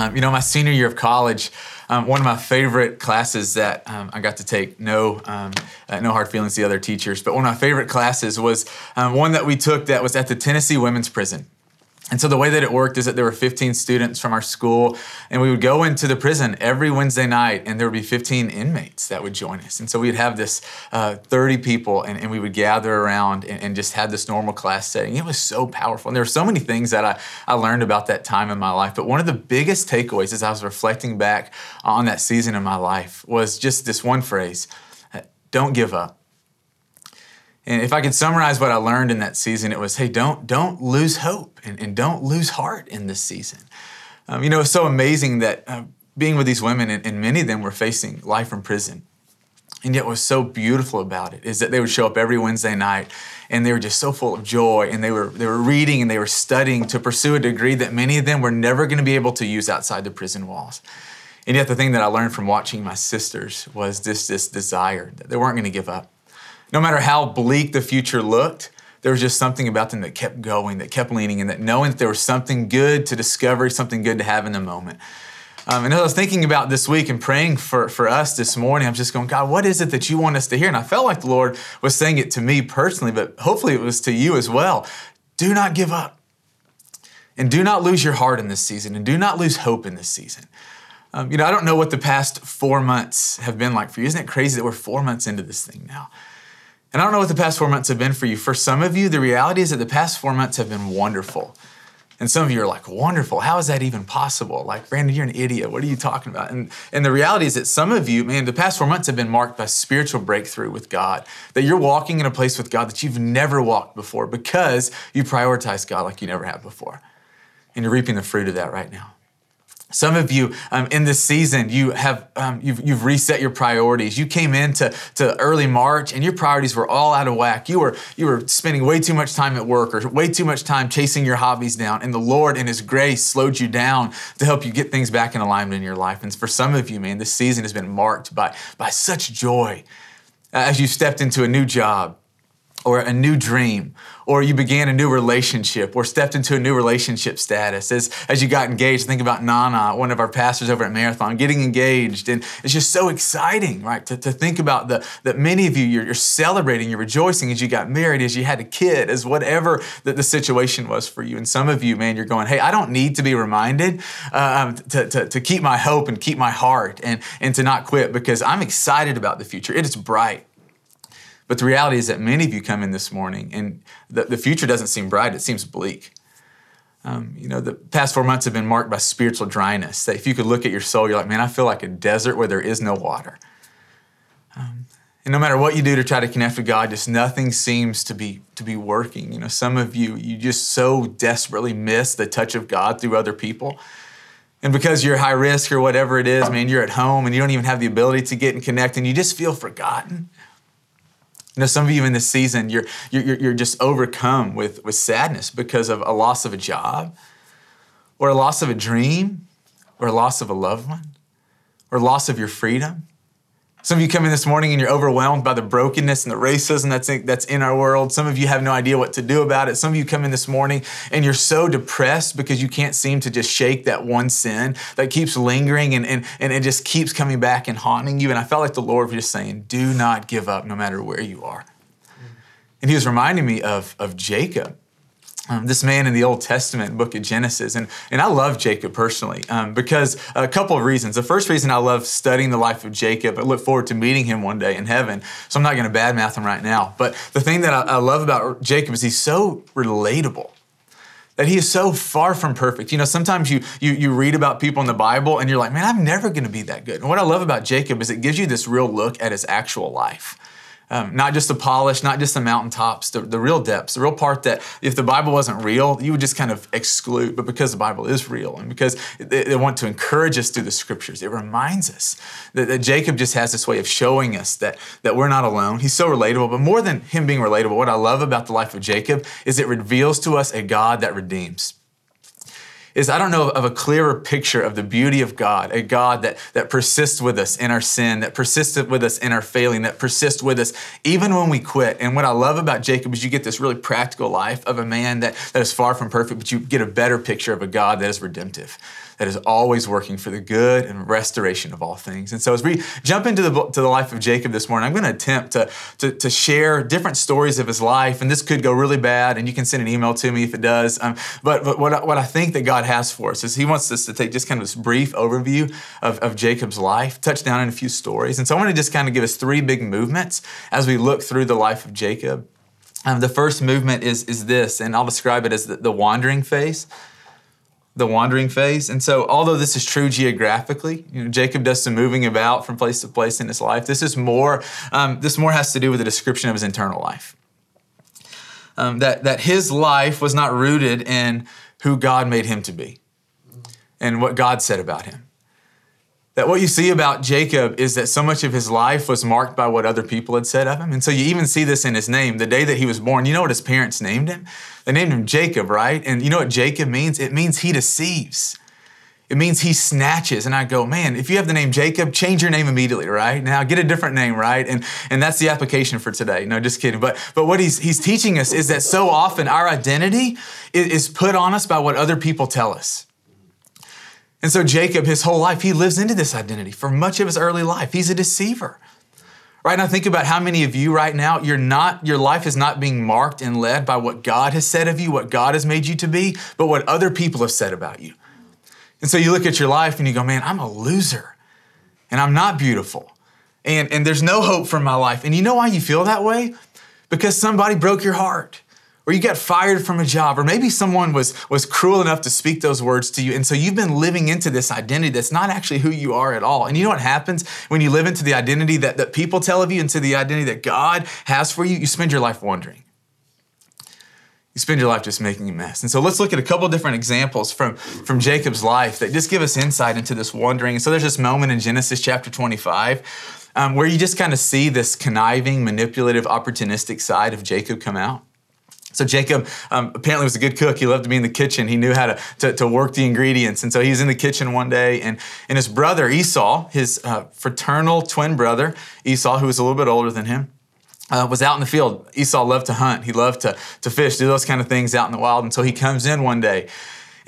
Um, you know, my senior year of college, um, one of my favorite classes that um, I got to take, no, um, uh, no hard feelings to the other teachers, but one of my favorite classes was um, one that we took that was at the Tennessee Women's Prison. And so the way that it worked is that there were 15 students from our school, and we would go into the prison every Wednesday night, and there would be 15 inmates that would join us. And so we'd have this uh, 30 people, and, and, we would gather around and, and, just have this normal class setting. It was so powerful. And there were so many things that I, I learned about that time in my life. But one of the biggest takeaways as I was reflecting back on that season in my life was just this one phrase don't give up. And if I could summarize what I learned in that season, it was, hey, don't don't lose hope and, and don't lose heart in this season. Um, you know, it's so amazing that uh, being with these women, and, and many of them were facing life from prison. And yet, what's so beautiful about it is that they would show up every Wednesday night, and they were just so full of joy, and they were they were reading and they were studying to pursue a degree that many of them were never going to be able to use outside the prison walls. And yet, the thing that I learned from watching my sisters was this this desire that they weren't going to give up no matter how bleak the future looked, there was just something about them that kept going, that kept leaning, and that knowing that there was something good to discover, something good to have in the moment. Um, and as I was thinking about this week and praying for, for us this morning, I'm just going, God, what is it that you want us to hear? And I felt like the Lord was saying it to me personally, but hopefully it was to you as well. Do not give up. And do not lose your heart in this season, and do not lose hope in this season. Um, you know, I don't know what the past four months have been like for you. Isn't it crazy that we're four months into this thing now? And I don't know what the past four months have been for you. For some of you, the reality is that the past four months have been wonderful. And some of you are like, wonderful. How is that even possible? Like, Brandon, you're an idiot. What are you talking about? And, and the reality is that some of you, man, the past four months have been marked by spiritual breakthrough with God. That you're walking in a place with God that you've never walked before because you prioritize God like you never have before. And you're reaping the fruit of that right now. Some of you um, in this season, you have um, you've, you've reset your priorities. You came into to early March and your priorities were all out of whack. You were you were spending way too much time at work or way too much time chasing your hobbies down. And the Lord in His grace slowed you down to help you get things back in alignment in your life. And for some of you, man, this season has been marked by by such joy as you stepped into a new job or a new dream, or you began a new relationship, or stepped into a new relationship status. As, as you got engaged, think about Nana, one of our pastors over at Marathon, getting engaged. And it's just so exciting, right? To, to think about the, that many of you, you're, you're celebrating, you're rejoicing as you got married, as you had a kid, as whatever that the situation was for you. And some of you, man, you're going, hey, I don't need to be reminded uh, to, to, to keep my hope and keep my heart and, and to not quit because I'm excited about the future. It is bright. But the reality is that many of you come in this morning and the, the future doesn't seem bright, it seems bleak. Um, you know, the past four months have been marked by spiritual dryness. That if you could look at your soul, you're like, man, I feel like a desert where there is no water. Um, and no matter what you do to try to connect with God, just nothing seems to be to be working. You know, some of you, you just so desperately miss the touch of God through other people. And because you're high risk or whatever it is, man, you're at home and you don't even have the ability to get and connect, and you just feel forgotten. You know, some of you in this season, you're, you're, you're just overcome with, with sadness because of a loss of a job, or a loss of a dream, or a loss of a loved one, or loss of your freedom. Some of you come in this morning and you're overwhelmed by the brokenness and the racism that's in, that's in our world. Some of you have no idea what to do about it. Some of you come in this morning and you're so depressed because you can't seem to just shake that one sin that keeps lingering and, and, and it just keeps coming back and haunting you. And I felt like the Lord was just saying, do not give up no matter where you are. And he was reminding me of, of Jacob um, this man in the Old Testament book of Genesis. And, and I love Jacob personally um, because a couple of reasons. The first reason I love studying the life of Jacob, I look forward to meeting him one day in heaven. So I'm not going to badmouth him right now. But the thing that I, I love about Jacob is he's so relatable that he is so far from perfect. You know, sometimes you, you you read about people in the Bible and you're like, man, I'm never going to be that good. And what I love about Jacob is it gives you this real look at his actual life. Um, not just the polish, not just the mountaintops, the, the real depths, the real part that if the Bible wasn't real, you would just kind of exclude. But because the Bible is real and because they, want to encourage us through the scriptures, it reminds us that, that, Jacob just has this way of showing us that, that we're not alone. He's so relatable. But more than him being relatable, what I love about the life of Jacob is it reveals to us a God that redeems is I don't know of a clearer picture of the beauty of God, a God that, that persists with us in our sin, that persists with us in our failing, that persists with us even when we quit. And what I love about Jacob is you get this really practical life of a man that, that is far from perfect, but you get a better picture of a God that is redemptive that is always working for the good and restoration of all things. And so as we jump into the, to the life of Jacob this morning, I'm going to attempt to, to, to share different stories of his life. And this could go really bad, and you can send an email to me if it does. Um, but but what, what I think that God has for us is he wants us to take just kind of this brief overview of, of Jacob's life, touch down in a few stories. And so I want to just kind of give us three big movements as we look through the life of Jacob. Um, the first movement is, is this, and I'll describe it as the, the wandering phase the wandering phase. And so, although this is true geographically, you know, Jacob does some moving about from place to place in his life. This is more. Um, this more has to do with the description of his internal life. Um, that that his life was not rooted in who God made him to be, and what God said about him that what you see about Jacob is that so much of his life was marked by what other people had said of him. And so you even see this in his name. The day that he was born, you know what his parents named him? They named him Jacob, right? And you know what Jacob means? It means he deceives. It means he snatches. And I go, man, if you have the name Jacob, change your name immediately, right? Now get a different name, right? And and that's the application for today. No, just kidding. But but what he's he's teaching us is that so often our identity is put on us by what other people tell us. And so Jacob, his whole life, he lives into this identity for much of his early life. He's a deceiver. Right now, think about how many of you right now, you're not, your life is not being marked and led by what God has said of you, what God has made you to be, but what other people have said about you. And so you look at your life and you go, man, I'm a loser and I'm not beautiful. And, and there's no hope for my life. And you know why you feel that way? Because somebody broke your heart or you got fired from a job, or maybe someone was, was cruel enough to speak those words to you. And so you've been living into this identity that's not actually who you are at all. And you know what happens when you live into the identity that, that people tell of you, into the identity that God has for you? You spend your life wondering. You spend your life just making a mess. And so let's look at a couple different examples from, from Jacob's life that just give us insight into this wandering. And so there's this moment in Genesis chapter 25 um, where you just kind of see this conniving, manipulative, opportunistic side of Jacob come out. So Jacob um, apparently was a good cook. He loved to be in the kitchen. He knew how to, to, to, work the ingredients. And so he was in the kitchen one day, and, and his brother Esau, his uh, fraternal twin brother Esau, who was a little bit older than him, uh, was out in the field. Esau loved to hunt. He loved to, to fish, do those kind of things out in the wild. And so he comes in one day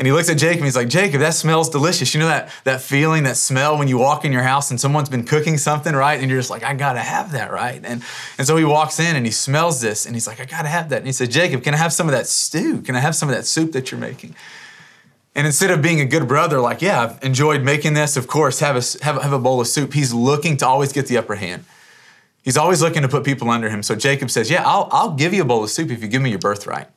and he looks at Jacob and he's like, Jacob, that smells delicious. You know that, that feeling, that smell when you walk in your house and someone's been cooking something, right? And you're just like, I gotta have that, right? And, and so he walks in and he smells this and he's like, I gotta have that. And he said, Jacob, can I have some of that stew? Can I have some of that soup that you're making? And instead of being a good brother, like, yeah, I've enjoyed making this, of course, have a, have, have a bowl of soup, he's looking to always get the upper hand. He's always looking to put people under him. So Jacob says, Yeah, I'll, I'll give you a bowl of soup if you give me your birthright.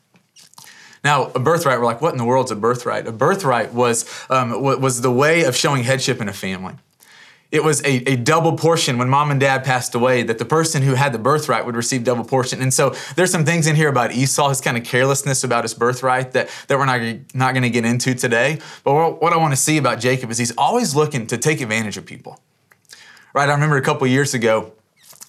Now, a birthright, we're like, what in the world's a birthright? A birthright was, um, was the way of showing headship in a family. It was a, a double portion when mom and dad passed away, that the person who had the birthright would receive double portion. And so there's some things in here about Esau, his kind of carelessness about his birthright that, that we're not, not going to get into today. But what I want to see about Jacob is he's always looking to take advantage of people. Right? I remember a couple years ago,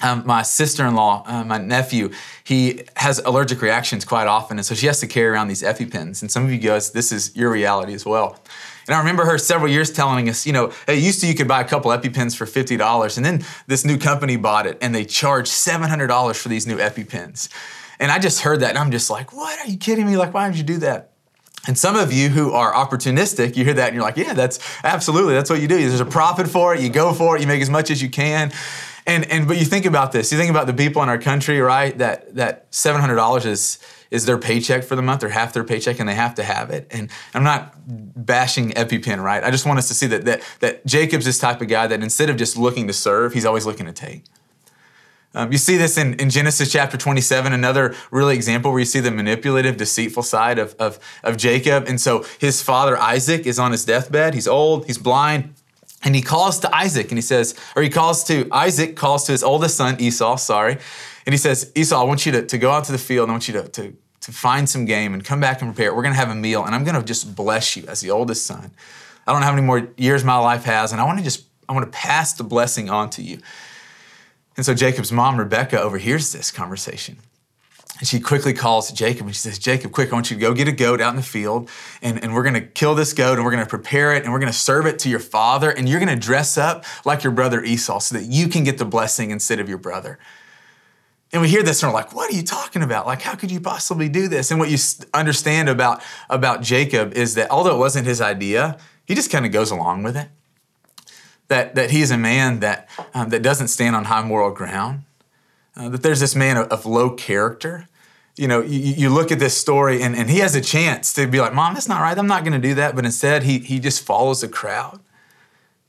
um, my sister-in-law, uh, my nephew, he has allergic reactions quite often, and so she has to carry around these EpiPens. And some of you guys, this is your reality as well. And I remember her several years telling us, you know, hey, used to you could buy a couple EpiPens for fifty dollars, and then this new company bought it, and they charged seven hundred dollars for these new EpiPens. And I just heard that, and I'm just like, what? Are you kidding me? Like, why would you do that? And some of you who are opportunistic, you hear that and you're like, yeah, that's absolutely, that's what you do. There's a profit for it, you go for it, you make as much as you can. And and but you think about this. You think about the people in our country, right? That that seven hundred dollars is is their paycheck for the month or half their paycheck and they have to have it. And I'm not bashing EpiPen, right? I just want us to see that that that Jacob's this type of guy that instead of just looking to serve, he's always looking to take. Um, you see this in, in Genesis chapter 27, another really example where you see the manipulative, deceitful side of, of, of Jacob. And so his father Isaac is on his deathbed. He's old, he's blind, and he calls to Isaac and he says, or he calls to, Isaac calls to his oldest son, Esau, sorry. And he says, Esau, I want you to, to go out to the field and I want you to, to, to find some game and come back and prepare. We're going to have a meal and I'm going to just bless you as the oldest son. I don't know how many more years my life has and I want to just, I want to pass the blessing on to you. And so Jacob's mom, Rebecca, overhears this conversation. And she quickly calls Jacob and she says, Jacob, quick, I want you to go get a goat out in the field and, and we're going to kill this goat and we're going to prepare it and we're going to serve it to your father and you're going to dress up like your brother Esau so that you can get the blessing instead of your brother. And we hear this and we're like, what are you talking about? Like, how could you possibly do this? And what you understand about, about Jacob is that although it wasn't his idea, he just kind of goes along with it. That, that he's a man that, um, that doesn't stand on high moral ground, uh, that there's this man of, of low character. You know, you, you, look at this story and, and he has a chance to be like, Mom, that's not right. I'm not going to do that. But instead, he, he just follows the crowd.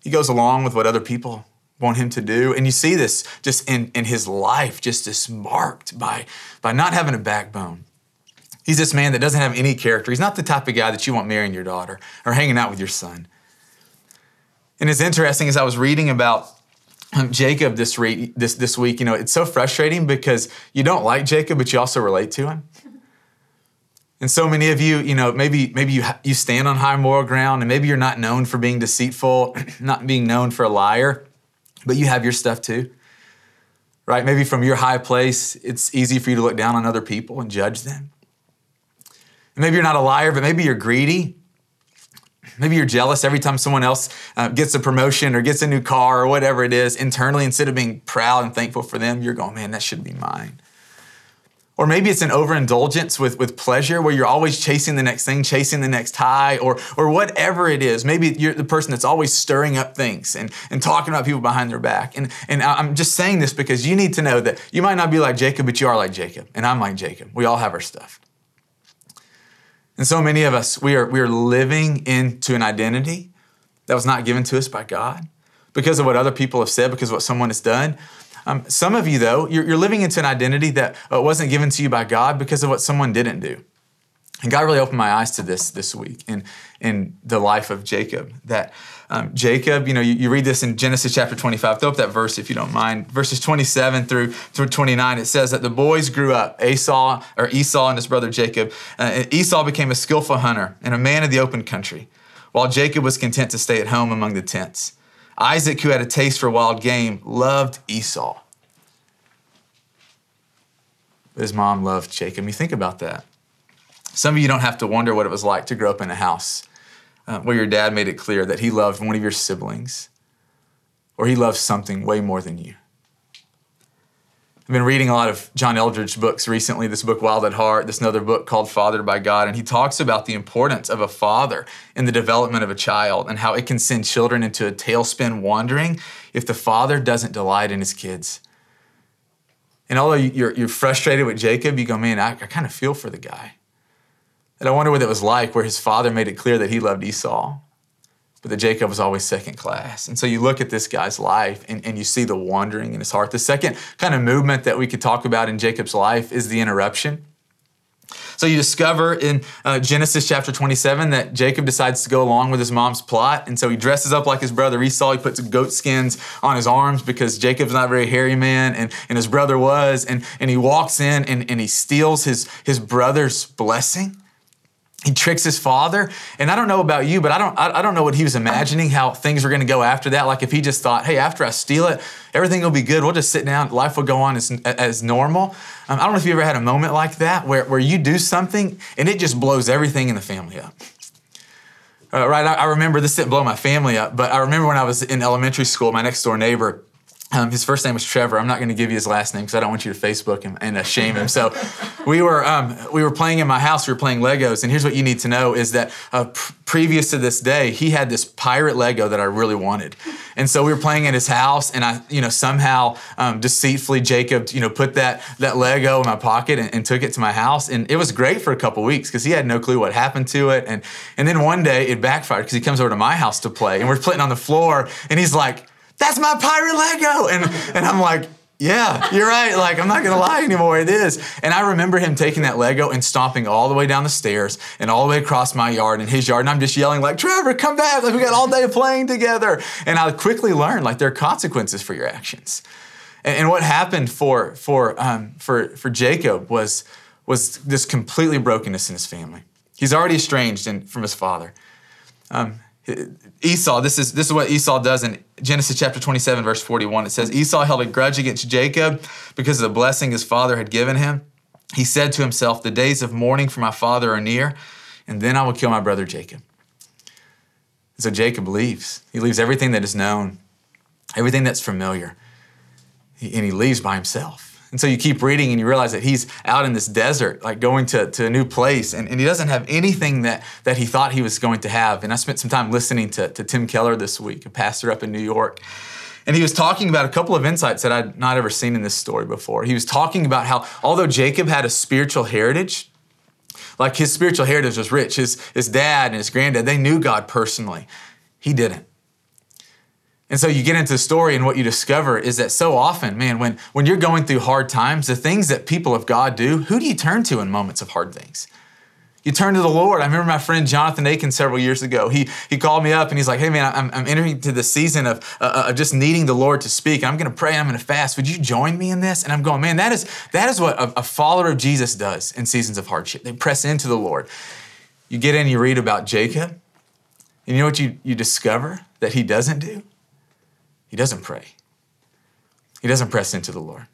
He goes along with what other people want him to do. And you see this just in, in his life, just this marked by, by not having a backbone. He's this man that doesn't have any character. He's not the type of guy that you want marrying your daughter or hanging out with your son. And it's interesting as I was reading about um, Jacob this, re- this, this week, you know, it's so frustrating because you don't like Jacob, but you also relate to him. And so many of you, you know, maybe maybe you you stand on high moral ground, and maybe you're not known for being deceitful, not being known for a liar, but you have your stuff too. Right? Maybe from your high place, it's easy for you to look down on other people and judge them. And maybe you're not a liar, but maybe you're greedy. Maybe you're jealous every time someone else uh, gets a promotion or gets a new car or whatever it is. Internally, instead of being proud and thankful for them, you're going, man, that should be mine. Or maybe it's an overindulgence with, with pleasure where you're always chasing the next thing, chasing the next high, or, or whatever it is. Maybe you're the person that's always stirring up things and, and talking about people behind their back. And, and I'm just saying this because you need to know that you might not be like Jacob, but you are like Jacob. And I'm like Jacob. We all have our stuff. And so many of us, we are, we are living into an identity that was not given to us by God because of what other people have said, because of what someone has done. Um, some of you, though, you're, you're, living into an identity that uh, wasn't given to you by God because of what someone didn't do. And God really opened my eyes to this this week in, in the life of Jacob. That um, Jacob, you know, you, you, read this in Genesis chapter 25. Throw up that verse if you don't mind. Verses 27 through, through 29, it says that the boys grew up, Esau, or Esau and his brother Jacob. Uh, Esau became a skillful hunter and a man of the open country, while Jacob was content to stay at home among the tents. Isaac, who had a taste for wild game, loved Esau. His mom loved Jacob. You think about that. Some of you don't have to wonder what it was like to grow up in a house uh, where your dad made it clear that he loved one of your siblings or he loved something way more than you. I've been reading a lot of John Eldredge books recently, this book, Wild at Heart, this another book called Fathered by God, and he talks about the importance of a father in the development of a child and how it can send children into a tailspin wandering if the father doesn't delight in his kids. And although you're, you're frustrated with Jacob, you go, man, I, I kind of feel for the guy. And I wonder what it was like where his father made it clear that he loved Esau but that Jacob was always second class. And so you look at this guy's life and, and you see the wandering in his heart. The second kind of movement that we could talk about in Jacob's life is the interruption. So you discover in uh, Genesis chapter 27 that Jacob decides to go along with his mom's plot. And so he dresses up like his brother Esau. He puts goat skins on his arms because Jacob's not a very hairy man and, and his brother was. And, and he walks in and, and he steals his, his brother's blessing he tricks his father and i don't know about you but i don't i, don't know what he was imagining how things were going to go after that. Like if he just thought hey after i steal it everything will be good. We'll just sit down. Life will go on as, as normal. Um, i don't know if you ever had a moment like that where, where you do something and it just blows everything in the family up. Uh, right I, I remember this didn't blow my family up but i remember when i was in elementary school my next door neighbor um, his first name was Trevor. I'm not going to give you his last name because I don't want you to Facebook him and uh, shame him. So, we were um, we were playing in my house. We were playing Legos, and here's what you need to know: is that uh, pr- previous to this day, he had this pirate Lego that I really wanted, and so we were playing at his house, and I, you know, somehow um, deceitfully Jacob, you know, put that that Lego in my pocket and, and took it to my house, and it was great for a couple weeks because he had no clue what happened to it, and and then one day it backfired because he comes over to my house to play, and we're playing on the floor, and he's like that's my pirate Lego. And, and I'm like, yeah, you're right. Like, I'm not gonna lie anymore. It is. And I remember him taking that Lego and stomping all the way down the stairs and all the way across my yard and his yard. And I'm just yelling, like, Trevor, come back. Like, we got all day playing together. And I quickly learned, like, there are consequences for your actions. And, and what happened for, for, um, for, for Jacob was, was this completely brokenness in his family. He's already estranged in, from his father. Um, Esau, this is, this is what Esau does in Genesis chapter 27, verse 41. It says, Esau held a grudge against Jacob because of the blessing his father had given him. He said to himself, The days of mourning for my father are near, and then I will kill my brother Jacob. So Jacob leaves. He leaves everything that is known, everything that's familiar, and he leaves by himself. And so you keep reading and you realize that he's out in this desert, like going to, to a new place, and, and he doesn't have anything that, that he thought he was going to have. And I spent some time listening to, to Tim Keller this week, a pastor up in New York. And he was talking about a couple of insights that I'd not ever seen in this story before. He was talking about how, although Jacob had a spiritual heritage, like his spiritual heritage was rich, his, his dad and his granddad, they knew God personally. He didn't. And so you get into the story, and what you discover is that so often, man, when, when you're going through hard times, the things that people of God do, who do you turn to in moments of hard things? You turn to the Lord. I remember my friend Jonathan Aiken several years ago. He, he called me up and he's like, hey, man, I'm, I'm entering into the season of, uh, of just needing the Lord to speak. I'm going to pray. I'm going to fast. Would you join me in this? And I'm going, man, that is, that is what a, a follower of Jesus does in seasons of hardship. They press into the Lord. You get in, you read about Jacob, and you know what you, you discover that he doesn't do? He doesn't pray. He doesn't press into the Lord.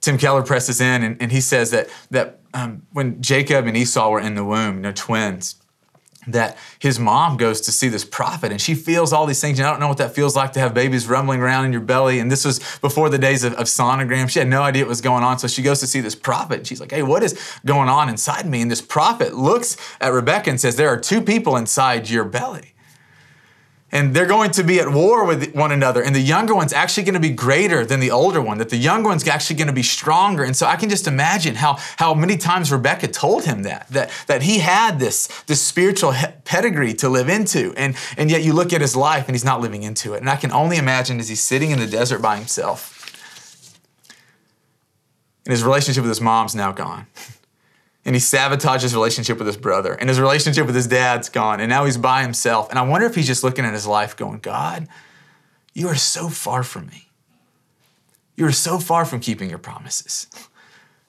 Tim Keller presses in and, and he says that, that um, when Jacob and Esau were in the womb, you know, twins, that his mom goes to see this prophet and she feels all these things. And I don't know what that feels like to have babies rumbling around in your belly. And this was before the days of, of sonogram. She had no idea what was going on. So she goes to see this prophet and she's like, hey, what is going on inside me? And this prophet looks at Rebecca and says, there are two people inside your belly and they're going to be at war with one another. And the younger one's actually going to be greater than the older one that the younger one's actually going to be stronger. And so i can just imagine how, how many times rebecca told him that that, that he had this, this spiritual pedigree to live into. And, and yet you look at his life and he's not living into it. And i can only imagine as he's sitting in the desert by himself and his relationship with his mom's now gone and he sabotaged his relationship with his brother. And his relationship with his dad's gone. And now he's by himself. And i wonder if he's just looking at his life going god you are so far from me. You are so far from keeping your promises.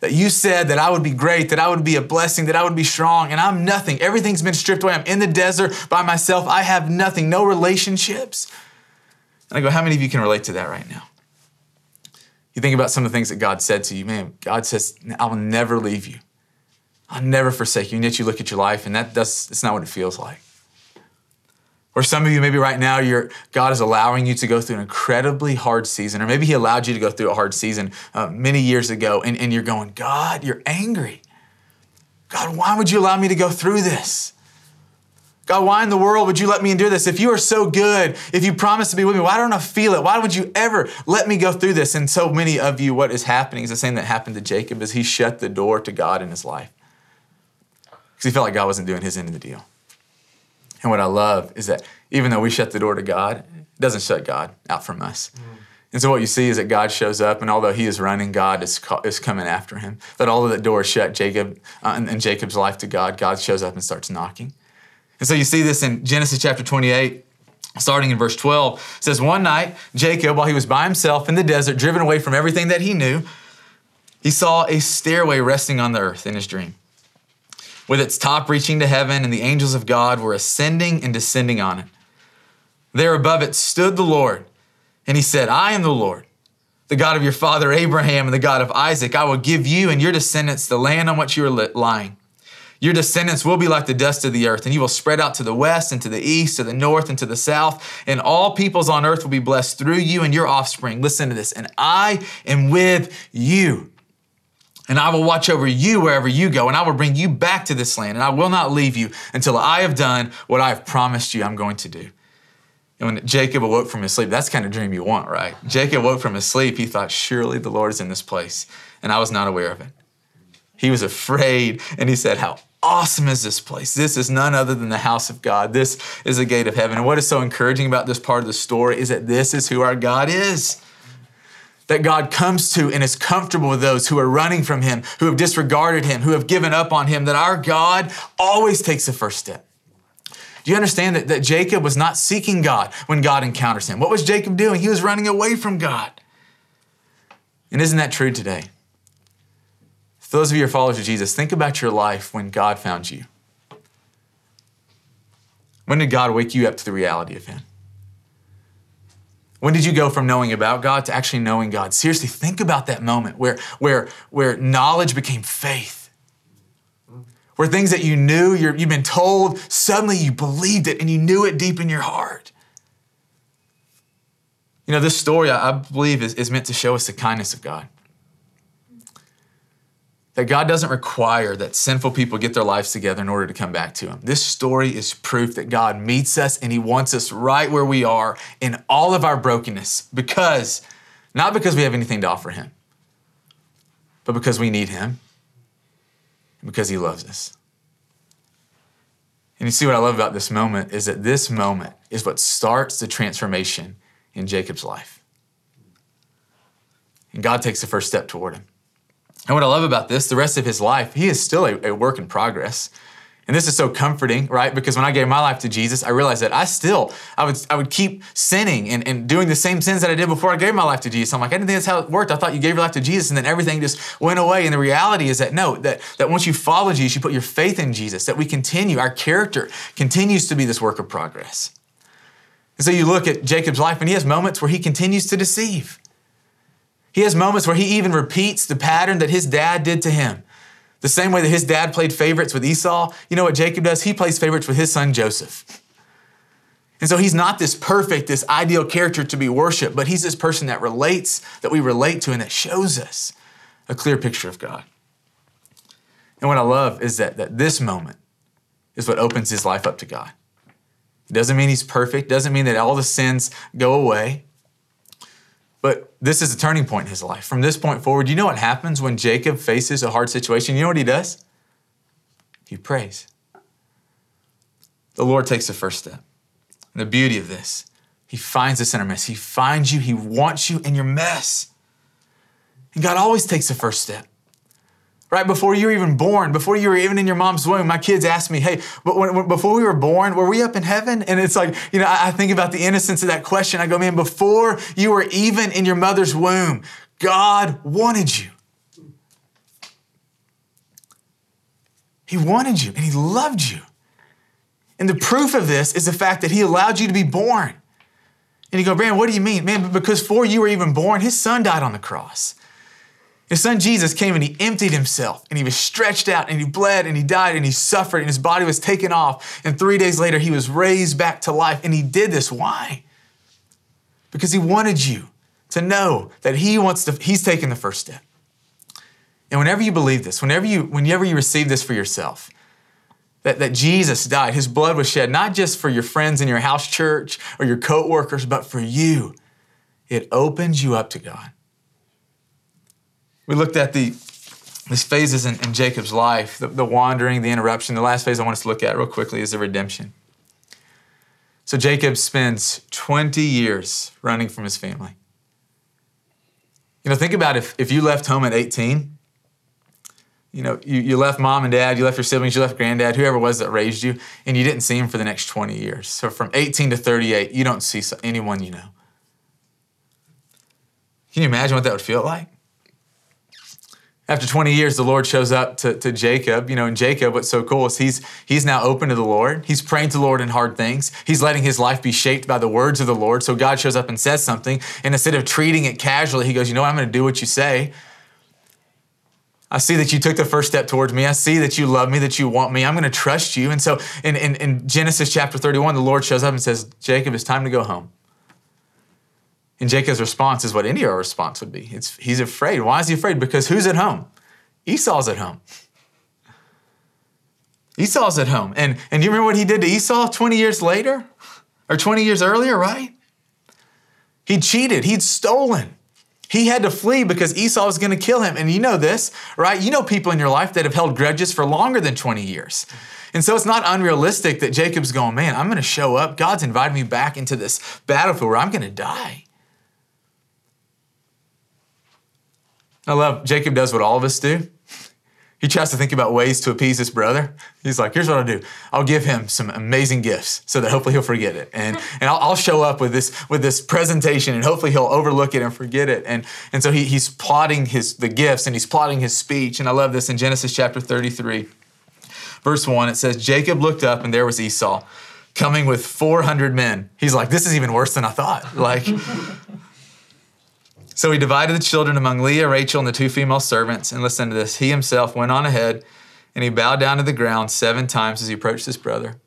That you said that i would be great that i would be a blessing that i would be strong and i'm nothing. Everything's been stripped away. I'm in the desert by myself. I have nothing no relationships. And i go how many of you can relate to that right now? You think about some of the things that god said to you. Man god says i will never leave you I'll never forsake you. And yet you look at your life and that, that's, that's not what it feels like. Or some of you, maybe right now, you're, God is allowing you to go through an incredibly hard season, or maybe He allowed you to go through a hard season uh, many years ago, and, and you're going, God, you're angry. God, why would you allow me to go through this? God, why in the world would you let me endure this? If you are so good, if you promise to be with me, why don't I feel it? Why would you ever let me go through this? And so many of you, what is happening is the same that happened to Jacob, is he shut the door to God in his life because he felt like God wasn't doing his end of the deal. And what I love is that even though we shut the door to God, it doesn't shut God out from us. Mm. And so what you see is that God shows up, and although he is running, God is, is coming after him. That although the door is shut, Jacob uh, in, in Jacob's life to God, God shows up and starts knocking. And so you see this in Genesis chapter 28, starting in verse 12. It says, One night, Jacob, while he was by himself in the desert, driven away from everything that he knew, he saw a stairway resting on the earth in his dream with its top reaching to heaven, and the angels of God were ascending and descending on it. There above it stood the Lord, and he said, I am the Lord, the God of your father Abraham and the God of Isaac. I will give you and your descendants the land on which you are lying. Your descendants will be like the dust of the earth, and you will spread out to the west and to the east, to the north and to the south, and all peoples on earth will be blessed through you and your offspring. Listen to this. And I am with you and I will watch over you wherever you go, and I will bring you back to this land, and I will not leave you until I have done what I have promised you I'm going to do. And when Jacob awoke from his sleep, that's kind of dream you want, right? Jacob woke from his sleep, he thought, Surely the Lord is in this place, and I was not aware of it. He was afraid, and he said, How awesome is this place? This is none other than the house of God. This is the gate of heaven. And what is so encouraging about this part of the story is that this is who our God is that God comes to and is comfortable with those who are running from Him, who have disregarded Him, who have given up on Him, that our God always takes the first step. Do you understand that, that Jacob was not seeking God when God encounters him? What was Jacob doing? He was running away from God. And isn't that true today? For those of you who are followers of Jesus, think about your life when God found you. When did God wake you up to the reality of Him? When did you go from knowing about God to actually knowing God? Seriously, think about that moment where, where, where knowledge became faith. Where things that you knew, you have been told, suddenly you believed it and you knew it deep in your heart. You know, this story, I believe, is, is meant to show us the kindness of God. That God doesn't require that sinful people get their lives together in order to come back to Him. This story is proof that God meets us and He wants us right where we are in all of our brokenness because, not because we have anything to offer Him, but because we need Him and because He loves us. And you see what I love about this moment is that this moment is what starts the transformation in Jacob's life. And God takes the first step toward him. And what I love about this, the rest of his life, he is still a, a, work in progress. And this is so comforting, right? Because when I gave my life to Jesus, I realized that I still, I would, I would keep sinning and, and doing the same sins that I did before I gave my life to Jesus. I'm like, I didn't think that's how it worked. I thought you gave your life to Jesus and then everything just went away. And the reality is that no, that, that once you follow Jesus, you put your faith in Jesus, that we continue, our character continues to be this work of progress. And so you look at Jacob's life, and he has moments where he continues to deceive. He has moments where he even repeats the pattern that his dad did to him. The same way that his dad played favorites with Esau, you know what Jacob does? He plays favorites with his son Joseph. And so he's not this perfect, this ideal character to be worshiped, but he's this person that relates, that we relate to, and that shows us a clear picture of God. And what I love is that, that this moment is what opens his life up to God. It doesn't mean he's perfect, doesn't mean that all the sins go away. But this is a turning point in his life. From this point forward, you know what happens when Jacob faces a hard situation? You know what he does? He prays. The Lord takes the first step. And the beauty of this, he finds us in our mess. He finds you, he wants you in your mess. And God always takes the first step right before you were even born, before you were even in your mom's womb, my kids asked me, "Hey, but when, when, before we were born, were we up in heaven?" And it's like, you know, I, I think about the innocence of that question. I go, "Man, before you were even in your mother's womb, God wanted you. He wanted you, and He loved you." And the proof of this is the fact that He allowed you to be born. And you go, man, what do you mean? Man, because before you were even born, His Son died on the cross. His son Jesus came and he emptied himself and he was stretched out and he bled and he died and he suffered and his body was taken off. And three days later, he was raised back to life. And he did this. Why? Because he wanted you to know that he wants to, he's taken the first step. And whenever you believe this, whenever you, whenever you receive this for yourself, that, that Jesus died, his blood was shed, not just for your friends in your house church or your co-workers, but for you, it opens you up to God. We looked at the these phases in, in Jacob's life, the, the wandering, the interruption. The last phase I want us to look at real quickly is the redemption. So Jacob spends 20 years running from his family. You know, think about if, if you left home at 18, you know, you, you left mom and dad, you left your siblings, you left granddad, whoever was that raised you, and you didn't see him for the next 20 years. So from 18 to 38, you don't see anyone you know. Can you imagine what that would feel like? After 20 years, the Lord shows up to, to Jacob. You know, and Jacob, what's so cool is he's he's now open to the Lord. He's praying to the Lord in hard things. He's letting his life be shaped by the words of the Lord. So God shows up and says something. And instead of treating it casually, he goes, You know? I'm going to do what you say. I see that you took the first step towards me. I see that you love me, that you want me. I'm going to trust you. And so in, in, in Genesis chapter 31, the Lord shows up and says, Jacob, it's time to go home. And Jacob's response is what any response would be. It's, he's afraid. Why is he afraid? Because who's at home? Esau's at home. Esau's at home. And, and you remember what he did to Esau 20 years later? Or 20 years earlier, right? He cheated, he'd stolen. He had to flee because Esau was going to kill him. And you know this, right? You know people in your life that have held grudges for longer than 20 years. And so it's not unrealistic that Jacob's going, man, I'm going to show up. God's invited me back into this battlefield where I'm going to die. I love Jacob does what all of us do. He tries to think about ways to appease his brother. He's like, here's what I'll do. I'll give him some amazing gifts so that hopefully he'll forget it. And, and I'll, I'll show up with this, with this presentation and hopefully he'll overlook it and forget it. And, and so he, he's plotting his, the gifts and he's plotting his speech. And I love this in Genesis chapter 33, verse 1. It says, Jacob looked up and there was Esau coming with 400 men. He's like, this is even worse than I thought. Like, so he divided the children among Leah, Rachel, and the two female servants. And listen to this. He himself went on ahead and he bowed down to the ground seven times as he approached his brother.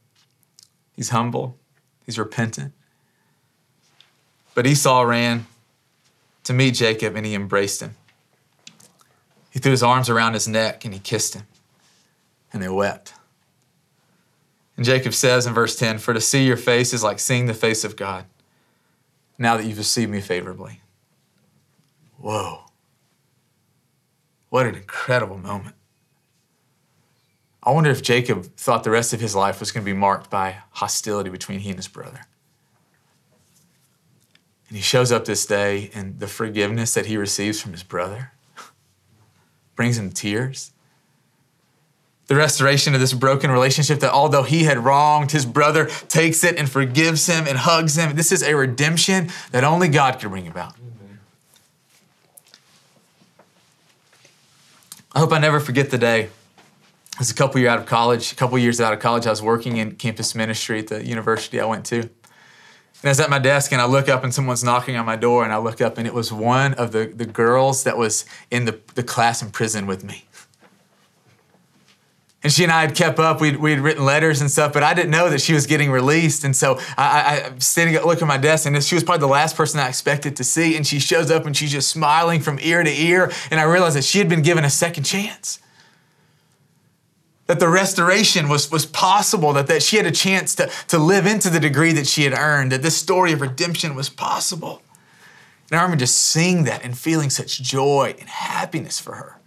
He's humble, he's repentant. But Esau ran to meet Jacob and he embraced him. He threw his arms around his neck and he kissed him, and they wept. And Jacob says in verse 10 For to see your face is like seeing the face of God, now that you've received me favorably. Whoa. What an incredible moment. I wonder if Jacob thought the rest of his life was going to be marked by hostility between he and his brother. And he shows up this day, and the forgiveness that he receives from his brother brings him tears. The restoration of this broken relationship that although he had wronged, his brother takes it and forgives him and hugs him. This is a redemption that only God could bring about. I hope I never forget the day. It was a couple years out of college, a couple years out of college. I was working in campus ministry at the university I went to. And I was at my desk and I look up and someone's knocking on my door and I look up and it was one of the, the girls that was in the, the class in prison with me. And she and I had kept up. We'd, we'd written letters and stuff, but I didn't know that she was getting released. And so I, I, I standing up, looking at my desk, and she was probably the last person I expected to see. And she shows up and she's just smiling from ear to ear. And I realized that she had been given a second chance that the restoration was, was possible, that, that she had a chance to, to live into the degree that she had earned, that this story of redemption was possible. And I remember just seeing that and feeling such joy and happiness for her.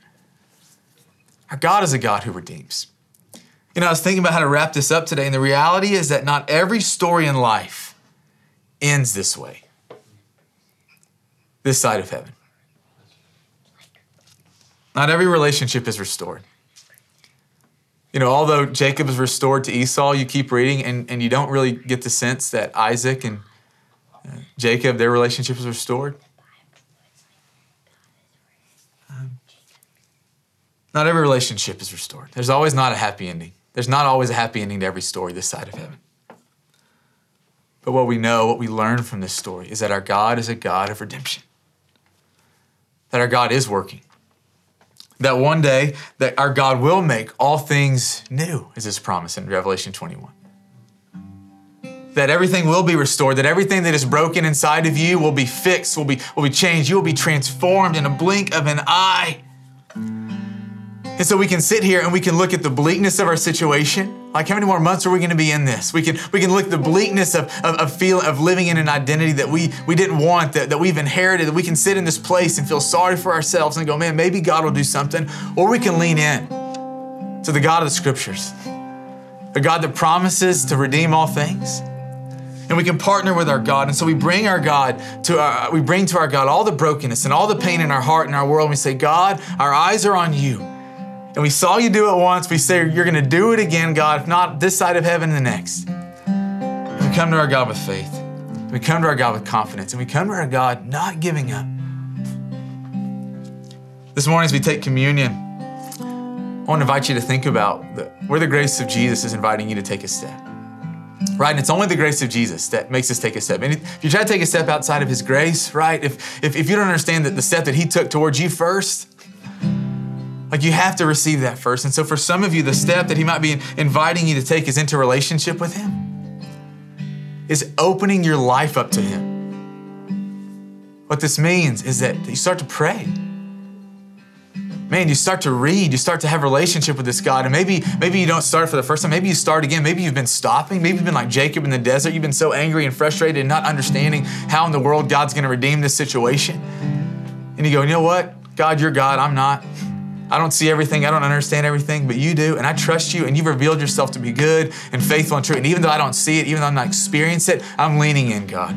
Our God is a God who redeems. You know, I was thinking about how to wrap this up today, and the reality is that not every story in life ends this way, this side of heaven. Not every relationship is restored. You know, although Jacob is restored to Esau, you keep reading and, and you don't really get the sense that Isaac and uh, Jacob, their relationship is restored. Not every relationship is restored. There's always not a happy ending. There's not always a happy ending to every story this side of heaven. But what we know, what we learn from this story, is that our God is a God of redemption. That our God is working that one day that our God will make all things new, is his promise in Revelation 21. That everything will be restored, that everything that is broken inside of you will be fixed, will be, will be changed, you will be transformed in a blink of an eye. And so we can sit here and we can look at the bleakness of our situation. Like how many more months are we going to be in this? We can we can look at the bleakness of of, of feeling of living in an identity that we we didn't want, that, that we've inherited, that we can sit in this place and feel sorry for ourselves and go, man, maybe God will do something. Or we can lean in to the God of the scriptures. The God that promises to redeem all things and we can partner with our God. And so we bring our God to our, we bring to our God all the brokenness and all the pain in our heart and our world. And we say, God, our eyes are on you. And we saw you do it once. We say, You're going to do it again, God, if not this side of heaven, the next. We come to our God with faith. We come to our God with confidence. And we come to our God not giving up. This morning, as we take communion, I want to invite you to think about the, where the grace of Jesus is inviting you to take a step. Right? And it's only the grace of Jesus that makes us take a step. And if you try to take a step outside of His grace, right? If, if, if you don't understand that the step that He took towards you first, like you have to receive that first. And so for some of you, the step that he might be inviting you to take is into relationship with him, is opening your life up to him. What this means is that you start to pray. Man, you start to read, you start to have relationship with this God. And maybe, maybe you don't start for the first time. Maybe you start again. Maybe you've been stopping. Maybe you've been like Jacob in the desert. You've been so angry and frustrated and not understanding how in the world God's gonna redeem this situation. And you go, you know what? God, you're God, I'm not. I don't see everything, I don't understand everything, but you do, and I trust you, and you've revealed yourself to be good and faithful and true. And even though I don't see it, even though I'm not experiencing it, I'm leaning in, God.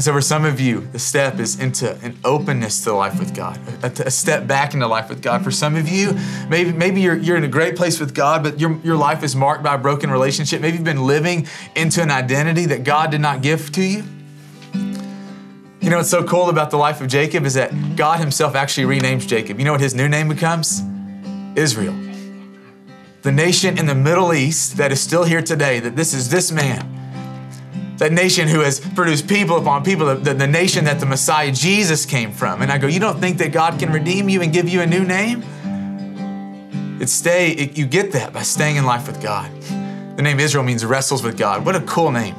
And so, for some of you, the step is into an openness to life with God, a, a, step back into life with God. For some of you, maybe maybe you're, you're in a great place with God, but your, your life is marked by a broken relationship. Maybe you've been living into an identity that God did not give to you. You know what's so cool about the life of Jacob is that God Himself actually renames Jacob. You know what his new name becomes? Israel. The nation in the Middle East that is still here today, that this is this man. That nation who has produced people upon people, the, the, nation that the Messiah Jesus came from. And I go, You don't think that God can redeem you and give you a new name? It's stay, it, you get that by staying in life with God. The name Israel means wrestles with God. What a cool name.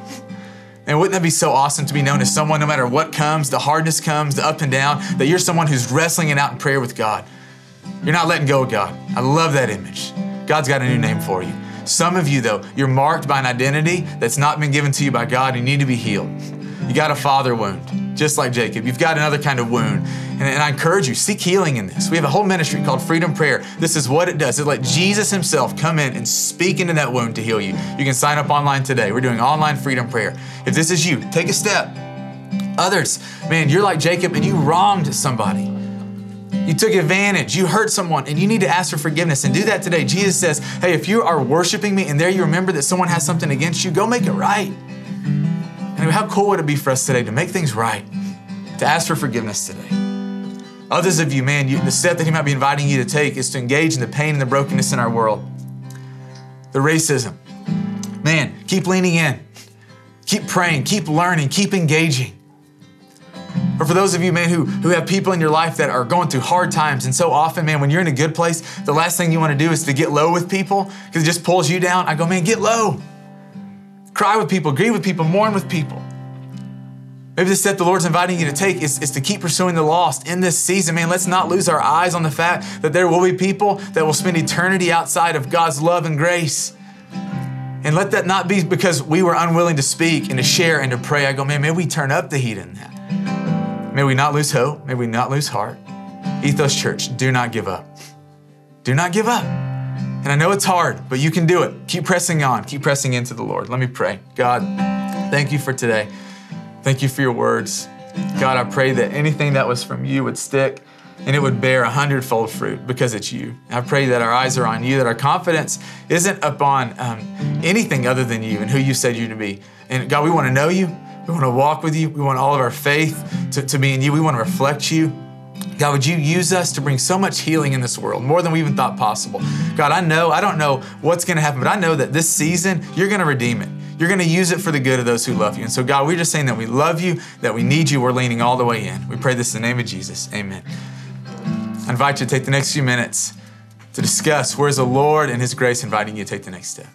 And wouldn't that be so awesome to be known as someone, no matter what comes, the hardness comes, the up and down, that you're someone who's wrestling it out in prayer with God? You're not letting go of God. I love that image. God's got a new name for you. Some of you, though, you're marked by an identity that's not been given to you by God. You need to be healed. You got a father wound, just like Jacob. You've got another kind of wound. And, and I encourage you, seek healing in this. We have a whole ministry called Freedom Prayer. This is what it does. It let Jesus Himself come in and speak into that wound to heal you. You can sign up online today. We're doing online freedom prayer. If this is you, take a step. Others, man, you're like Jacob and you wronged somebody. You took advantage, you hurt someone, and you need to ask for forgiveness and do that today. Jesus says, Hey, if you are worshiping me and there you remember that someone has something against you, go make it right. And how cool would it be for us today to make things right, to ask for forgiveness today? Others of you, man, you, the step that He might be inviting you to take is to engage in the pain and the brokenness in our world. The racism. Man, keep leaning in, keep praying, keep learning, keep engaging. Or for those of you, man, who, who have people in your life that are going through hard times, and so often, man, when you're in a good place, the last thing you want to do is to get low with people because it just pulls you down. I go, man, get low. Cry with people, grieve with people, mourn with people. Maybe the step the Lord's inviting you to take is, is to keep pursuing the lost in this season. Man, let's not lose our eyes on the fact that there will be people that will spend eternity outside of God's love and grace. And let that not be because we were unwilling to speak and to share and to pray. I go, man, may we turn up the heat in that. May we not lose hope. May we not lose heart. Ethos Church, do not give up. Do not give up. And I know it's hard, but you can do it. Keep pressing on. Keep pressing into the Lord. Let me pray. God, thank you for today. Thank you for your words. God, I pray that anything that was from you would stick and it would bear a hundredfold fruit because it's you. I pray that our eyes are on you, that our confidence isn't upon um, anything other than you and who you said you to be. And God, we want to know you. We want to walk with you. We want all of our faith to, to be in you. We want to reflect you. God, would you use us to bring so much healing in this world, more than we even thought possible? God, I know, I don't know what's going to happen, but I know that this season, you're going to redeem it. You're going to use it for the good of those who love you. And so, God, we're just saying that we love you, that we need you. We're leaning all the way in. We pray this in the name of Jesus. Amen. I invite you to take the next few minutes to discuss where's the Lord and His grace inviting you to take the next step.